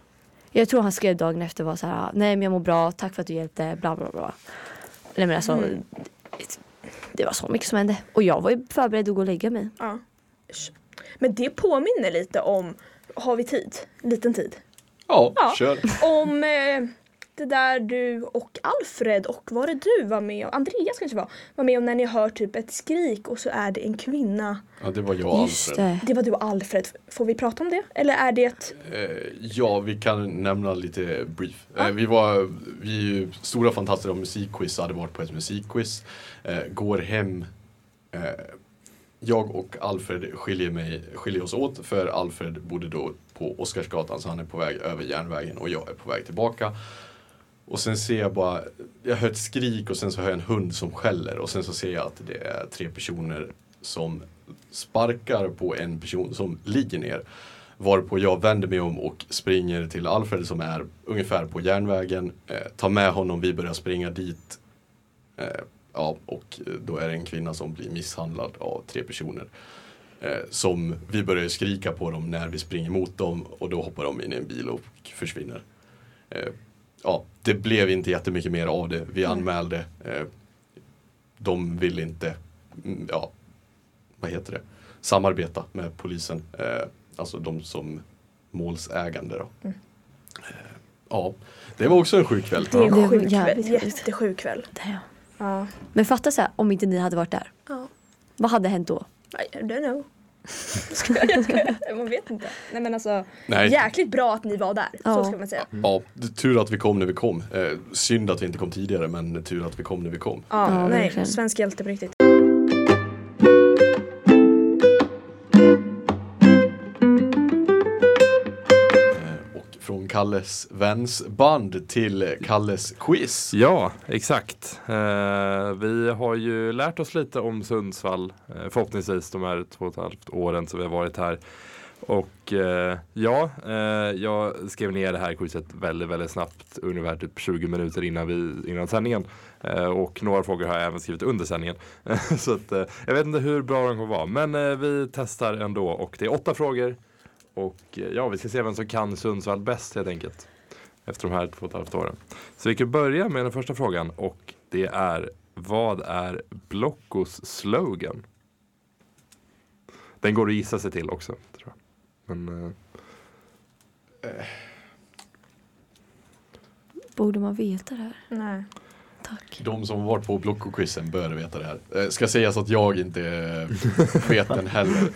Jag tror han skrev dagen efter var såhär, nej men jag mår bra, tack för att du hjälpte, bla bla bla. Nej men alltså, det var så mycket som hände. Och jag var ju förberedd att gå och lägga mig. Ja. Men det påminner lite om, har vi tid? Liten tid. Ja, Ja. kör. Om eh, det där du och Alfred och var det du var med om, Andreas kanske var, var med om när ni hör typ ett skrik och så är det en kvinna. Ja, det var jag och Just Alfred. det. Det var du och Alfred. Får vi prata om det? Eller är det ett... Eh, ja, vi kan nämna lite brief. Eh, vi, var, vi är ju stora fantaster av musikquiz, hade varit på ett musikquiz. Eh, går hem. Jag och Alfred skiljer, mig, skiljer oss åt för Alfred bodde då på Oscarsgatan så han är på väg över järnvägen och jag är på väg tillbaka. Och sen ser jag bara, jag hör ett skrik och sen så hör jag en hund som skäller och sen så ser jag att det är tre personer som sparkar på en person som ligger ner. Varpå jag vänder mig om och springer till Alfred som är ungefär på järnvägen. Eh, tar med honom, vi börjar springa dit. Eh, ja, och då är det en kvinna som blir misshandlad av tre personer. Eh, som vi börjar skrika på dem när vi springer mot dem och då hoppar de in i en bil och försvinner. Eh, ja, det blev inte jättemycket mer av det. Vi anmälde. Eh, de vill inte, mm, ja, vad heter det, samarbeta med polisen. Eh, alltså de som målsägande då. Eh, ja, det var också en sjuk kväll. Det är en sjuk kväll. Jättesjuk kväll. Ja. Men fatta så här, om inte ni hade varit där. Ja. Vad hade hänt då? I don't know. Skojar, jag skojar. Man vet inte. Nej men alltså, Nej. jäkligt bra att ni var där. Så Ja. ska man säga. Ja, det- tur att vi kom när vi kom. Eh, synd att vi inte kom tidigare men tur att vi kom när vi kom. Ja, Ja, nej. Svensk hjälte på riktigt. Kalles väns band till Kalles quiz. Ja, exakt. Eh, vi har ju lärt oss lite om Sundsvall, eh, förhoppningsvis de här två och ett halvt åren som vi har varit här. Och eh, ja, eh, jag skrev ner det här quizet väldigt, väldigt snabbt, ungefär typ 20 minuter innan, vi, innan sändningen. Eh, och några frågor har jag även skrivit under sändningen. Så att, eh, jag vet inte hur bra de kommer vara, men eh, vi testar ändå. Och det är åtta frågor. Och eh, ja, vi ska se vem som kan Sundsvall bäst helt enkelt. Efter de här två och ett halvt åren. Så vi kan börja med den första frågan och det är Vad är Blockos slogan? Den går att gissa sig till också. Tror jag. Men, eh, Borde man veta det här? Nej. Tack. De som har varit på Blockquizen bör veta det här. Eh, Ska sägas att jag inte vet den heller.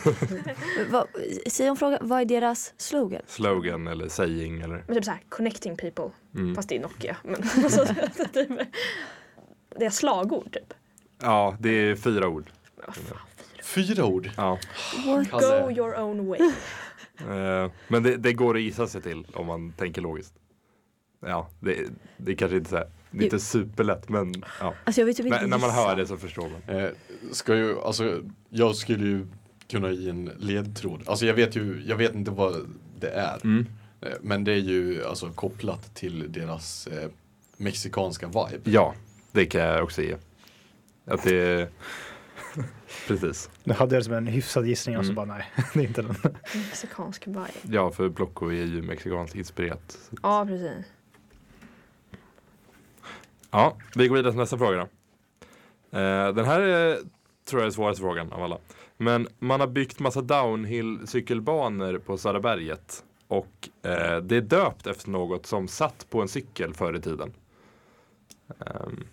Va, säg om frågan, vad är deras slogan? Slogan eller saying eller... Men typ såhär, connecting people. Mm. Fast det är Nokia. Men alltså, typ, det är slagord typ. Ja, det är fyra ord. Fan. Fyra ord. Ja. What? Go your own way. Eh, Men det, det går att gissa sig till om man tänker logiskt. Ja, det, det är kanske inte så här, det är inte superlätt men ja. Alltså jag vet typ inte När, när man hör det så förstår man. Eh, ska ju, alltså, jag skulle ju kunna ge en ledtråd. Alltså jag vet ju, jag vet inte vad det är. Mm. Eh, Men det är ju alltså kopplat till deras eh, mexikanska vibe. Ja, det kan jag också ge. Att det. Precis. Nu hade jag det som en hyfsad gissning och så Mm. bara nej, det är inte den. Mexikansk vibe. Ja, för Blocko är ju mexikanskt inspirerat. Ja, precis. Ja, vi går vidare till nästa fråga då. Eh, den här är, tror jag är svåraste frågan av alla. Men man har byggt massa downhill cykelbanor på Södra berget. Och eh, det är döpt efter något som satt på en cykel förr i tiden. Ehm,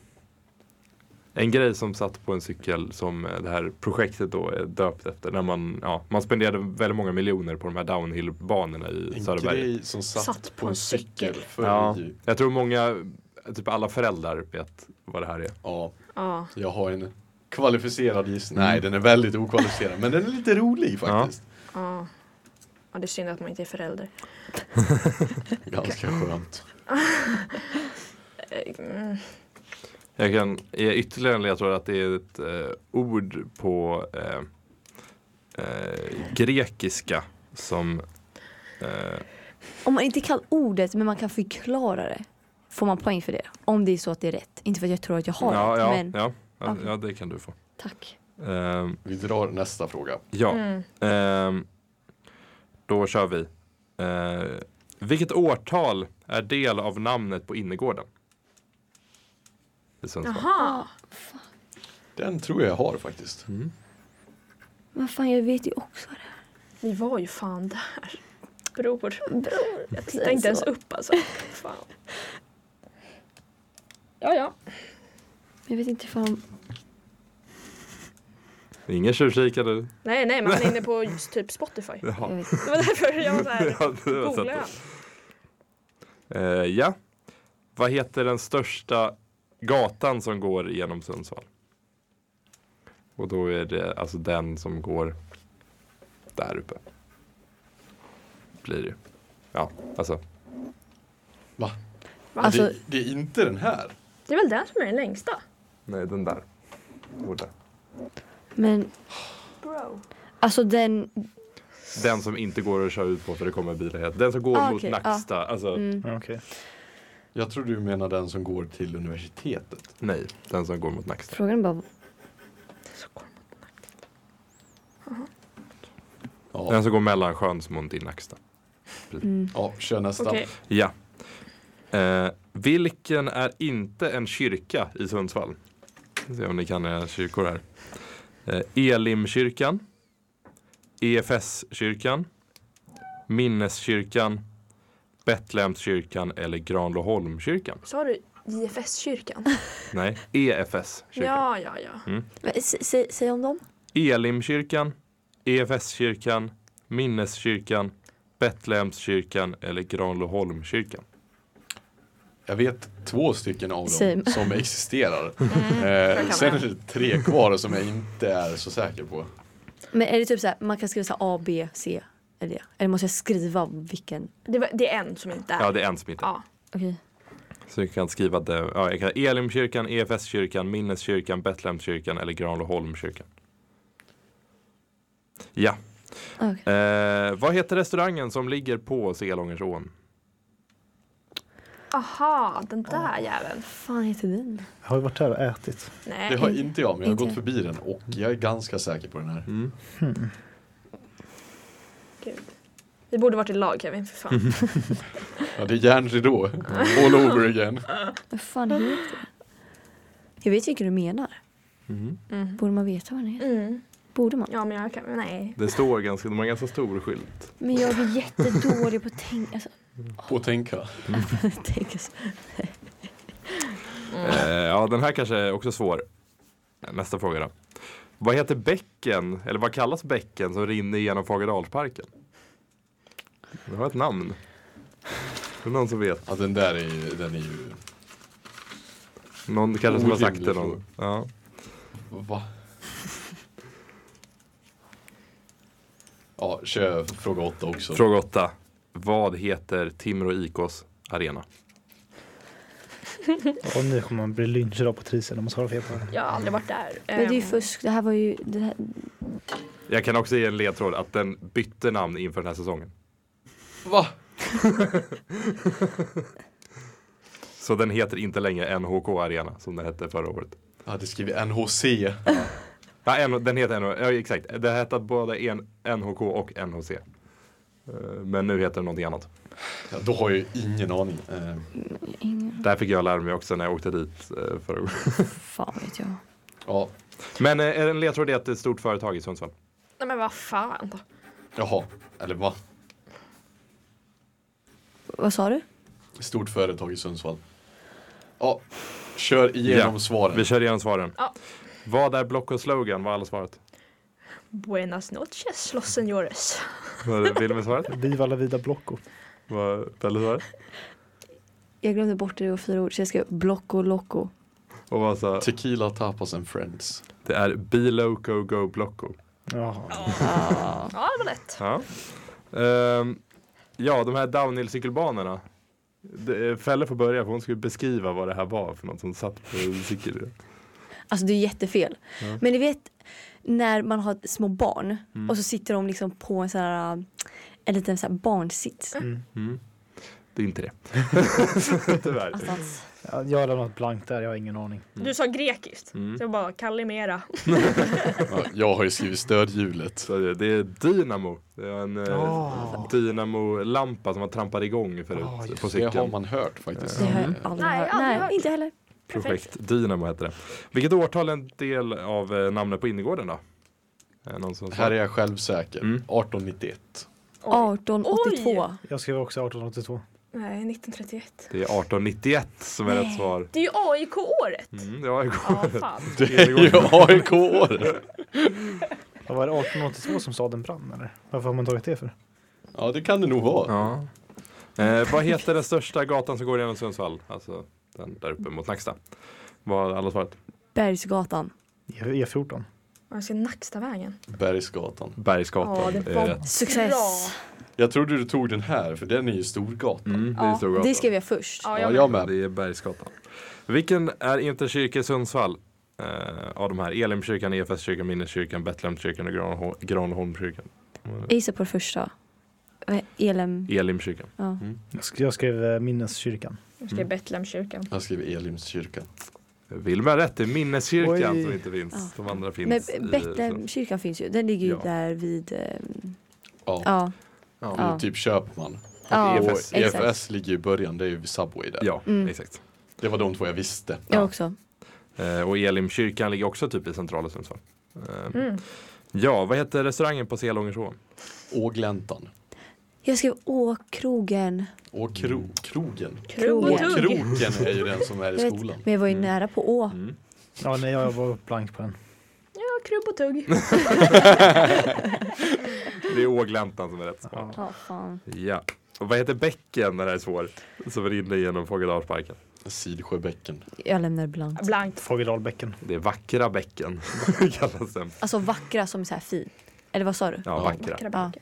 en grej som satt på en cykel som eh, det här projektet då är döpt efter. När man, ja, man spenderade väldigt många miljoner på de här downhillbanorna i En Södra berget. grej som satt, Satt på en cykel. För Ja, i- jag tror många, typ alla föräldrar vet vad det här är. ja, Ja. jag har en kvalificerad gissning. Mm. Nej, den är väldigt okvalificerad. Men den är lite rolig faktiskt. Ja. Ja, det är synd att man inte är förälder. Ganska skönt. Mm. Jag kan ge ytterligare en ledtråd att det är ett eh, ord på eh, eh, grekiska som eh, Om man inte kan ordet men man kan förklara det. Får man poäng för det? Om det är så att det är rätt. Inte för att jag tror att jag har ja, rätt. ja, men ja, ja, ja, det kan du få. tack. Ehm, Vi drar nästa fråga. ja, Mm. ehm, då kör vi. Eh, vilket årtal är del av namnet på innergården? Jaha. Den tror jag jag har faktiskt. Mm. Men fan jag vet ju också det. Vi var ju fan där. Bror. Bror. Jag tittar inte ens upp alltså. Fan. Ja, ja. Jag vet inte fan. Ingen tjuvkika du. Nej, nej, men han är inne på just typ Spotify. Det Jaha. Vet. var därför jag var såhär. Ja, det var Googla. sättet. Eh, ja. Vad heter den största gatan som går genom Sundsvall? Och då är det alltså den som går där uppe. Blir det ju. Ja, alltså. Va? Alltså- det, det är inte den här. Det är väl den som är den längsta? Nej, den där. Där. Men Bro. alltså den. Den som inte går att köra ut på för det kommer bilar hit. Den som går Ah, mot okej, Nacksta. Alltså, Mm. Ja, Okej. Jag tror du menar den som går till universitetet. nej. Den som går mot Nacksta. Frågan är bara. Så går Ja, Den som går mellan Sjönsmon till Nacksta. Mm. ja kör nästa. Okej. Ja. Eh, vilken är inte en kyrka i Sundsvall? Vi ska Se om ni kan era kyrkor här. Eh, Elimkyrkan. EFS-kyrkan. Minneskyrkan. Betlehemskyrkan eller Granloholmskyrkan? Sa du JFS-kyrkan? Nej, EFS-kyrkan. Ja, ja, ja. Sä- Säg, säg om dem. Elimkyrkan. EFS-kyrkan. Minneskyrkan. Betlehemskyrkan eller Granloholmskyrkan? Jag vet två stycken av dem Same. som existerar. jag Eh, kan sen är det tre kvar som jag inte är så säker på. Men är det typ så här, man kan skriva så här A, B, C? Eller, det? eller måste jag skriva vilken? Det, var, det är en som inte är. Ja, det är en som inte Ja. Okej. Så jag kan skriva det. Ja, jag kan, Elimkyrkan, EFS-kyrkan, Minneskyrkan, Betlehemskyrkan eller Granloholmskyrkan. Ja. Okej. Eh, vad heter restaurangen som ligger på Selångersån? Aha, den där jäveln. Vad fan heter den? Jag har ju varit där och ätit. Nej. Det har inte jag, men jag har Inte gått förbi den och jag är ganska säker på den här. Mm. Gud. Vi borde varit i lag Kevin, för fan. Ja, det är järnridå. All over again. Vad fan heter den? Jag vet vilken du menar. Mhm. Mm. Borde man veta vad den heter? Mm. Borde man? Ja, men jag kan... Nej. Det står ganska, de har en ganska stor skylt. Men jag är jättedålig på att tänka. Alltså, På att tänka. Eh, ja, den här kanske är också svår. Nästa fråga då. Vad heter bäcken, eller vad kallas bäcken som rinner genom Fagerdalsparken? Det har ett namn. Det är någon som vet. Ja, den där är ju, den är ju, Någon kanske som har sagt det. Orimlig Någon. Ja. va? Ja, kör fråga åtta också. Fråga 8. Vad heter Timrå IKs arena? Och nu kommer man bli lynchad av Patricia om man svarar fel på det. Jag har aldrig varit där. Men det är ju Ehm, fusk. Det här var ju... Det här, Jag kan också ge en ledtråd att den bytte namn inför den här säsongen. Va? Så den heter inte längre NHK Arena som den hette förra året. Jag hade skrivit NHC. Ja, den heter NHK, ja exakt. Det hette både en, NHK och NHC. Eh, Men nu heter den någonting annat. Ja, då har jag ju ingen aning. Eh, ingen... Där fick jag lära mig också när jag åkte dit eh, förra gången. Fan vet jag. ja, Men eh, en ledtråd är att det är ett stort företag i Sundsvall. Nej men vad fan. jaha. Eller va? Vad sa du? Stort företag i Sundsvall. Ja, kör igenom Ja, svaren. Vi kör igenom svaren. Ja. Vad är block och slogan? Vad har alla svarat? Buenas noches los señores. Vad är Wilmer svarat? Viva la vida blocco. Vad Pelle svarat? Jag glömde bort det, var fyra ord så jag skrev Blocco Loco. Och vad sa? Tequila, tapas and friends. Det är Be Loco Go Blocco. Jaha. Ah. Ja det var lätt. Ja, Ehm, ja de här downhill-cykelbanorna. Det- eh, Felle får börja för hon skulle beskriva vad det här var för något som satt på cykel. Alltså det är jättefel. Ja. Men ni vet när man har små barn Mm. och så sitter de liksom på en sån här en liten så här barnsits. Mm. Det är inte det. Tyvärr. Ja, Jag har lämnat blankt där, jag har ingen aning. Du sa grekiskt. Mm. Så jag bara Kalimera. Ja, jag har ju skrivit stödhjulet. Så det, det är Dynamo. Det är en Ah. Dynamo-lampa som man trampade igång förut just på Det har cykeln. man hört faktiskt. Det har jag Mm. aldrig Nej, hört. aldrig Nej, hört. inte heller. Projekt Dynamo heter det. Vilket årtal är en del av eh, namnet på innergården då? Är som Här är jag självsäker. Mm. 1891. 1882. Jag skrev också 1882. Nej 1931. Det är 1891 som är Nej. rätt svar. Det är ju AIK-året. Mm, det igår. Ja fan. Det är ju AIK-året. Var det 1882 som staden brann eller? Varför har man tagit det för? Ja, det kan det nog vara. Ja. Eh, vad heter den största gatan som går genom Sundsvall? Alltså den där uppe mot Nacksta. Vad har alla svarat? Bergsgatan. E- E14. Jag ska Nackstavägen. Bergsgatan. Bergsgatan Ja, det är var- rätt. Success. Bra. Jag trodde du tog den här, för den är ju Storgatan. Mm, det är Ja, Storgatan. Det skrev jag först. Ja, Ja, jag jag med. med. Det är Bergsgatan. Vilken är Interkyrka i Sundsvall? Eh, av de här Elimkyrkan, EFS-kyrkan, Minneskyrkan, Betlehemskyrkan och Granholm- Granholmskyrkan. Jag gissar på det första. Är- Elem. Elimkyrkan. Ja. Jag sk- Jag skrev eh, minneskyrkan. Jag skrev Betlehemskyrkan. Jag skriver Elimskyrkan. Wilmer rätt, det är Minneskyrkan Oj. som inte finns. Ja. De andra Men finns i... Betlehemskyrkan finns ju. Den ligger ju Ja. där vid... ehm, Ja, Ja. Ja. Ja. typ Köpman. Ja, och EFS. exakt. EFS ligger i början, det är ju Subway där. ja, Mm. exakt. Det var de två jag visste. Jag också. Eh, och Elimkyrkan ligger också typ i centrala Sundsvall. Eh, Mm. Ja, vad heter restaurangen på Selångersån? Ågläntan. Jag skrev Åkrogen. Och kro krogen. Krogen. tugg. Krogen är ju den som är i skolan. men jag var ju Mm. nära på Å. Mm. Ja, nej, jag var blank på den. Ja, krubb och tugg. Det är Ågläntan som är rätt svar. Ja. Ja, fan. Ja. Och vad heter bäcken när det är svår? Som rinner genom Fågeldalsparken. Sidsjöbäcken. Jag lämnar blankt. Blankt. Fågeldalbäcken. Det är vackra bäcken. kallas den. Alltså vackra som är så här fin. Eller vad sa du? Ja, vackra. Vackra Ja.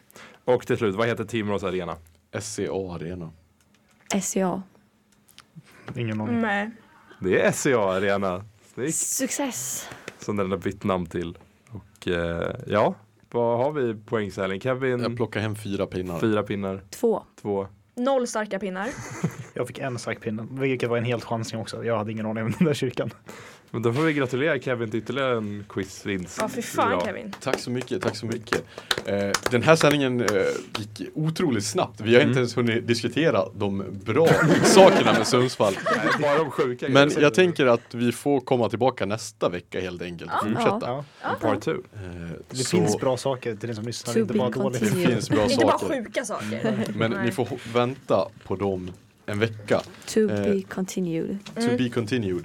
Och till slut, vad heter Timrås arena? SCA Arena. SCA. Ingen aning. Nej. Det är SCA arena. Snyggt. Success. Som den har bytt namn till. Och eh, ja, vad har vi poängsäljning? Kevin, Jag plockar hem fyra pinnar. fyra pinnar, Två. två. Noll starka pinnar. Jag fick en stark pinne, vilket var en helt chansning också. Jag hade ingen aning om den där kyrkan. Men då får vi gratulera Kevin till ytterligare en quizvinst. Ja, fy fan idag. Kevin. Tack så mycket, tack så mycket. Eh, den här sändningen eh, gick otroligt snabbt. Vi har Mm. inte ens hunnit diskutera de bra sakerna med Sundsvall. Nej, bara de sjuka Men grejerna. jag tänker att vi får komma tillbaka nästa vecka helt enkelt och Ja. fortsätta. Ja. Part two. Eh, Det så finns bra saker till den som lyssnar, inte bara dåligt. det finns bra Inte bara saker. sjuka saker. Men Nej. ni får vänta på dem en vecka. To Eh, be continued. To Mm. be continued.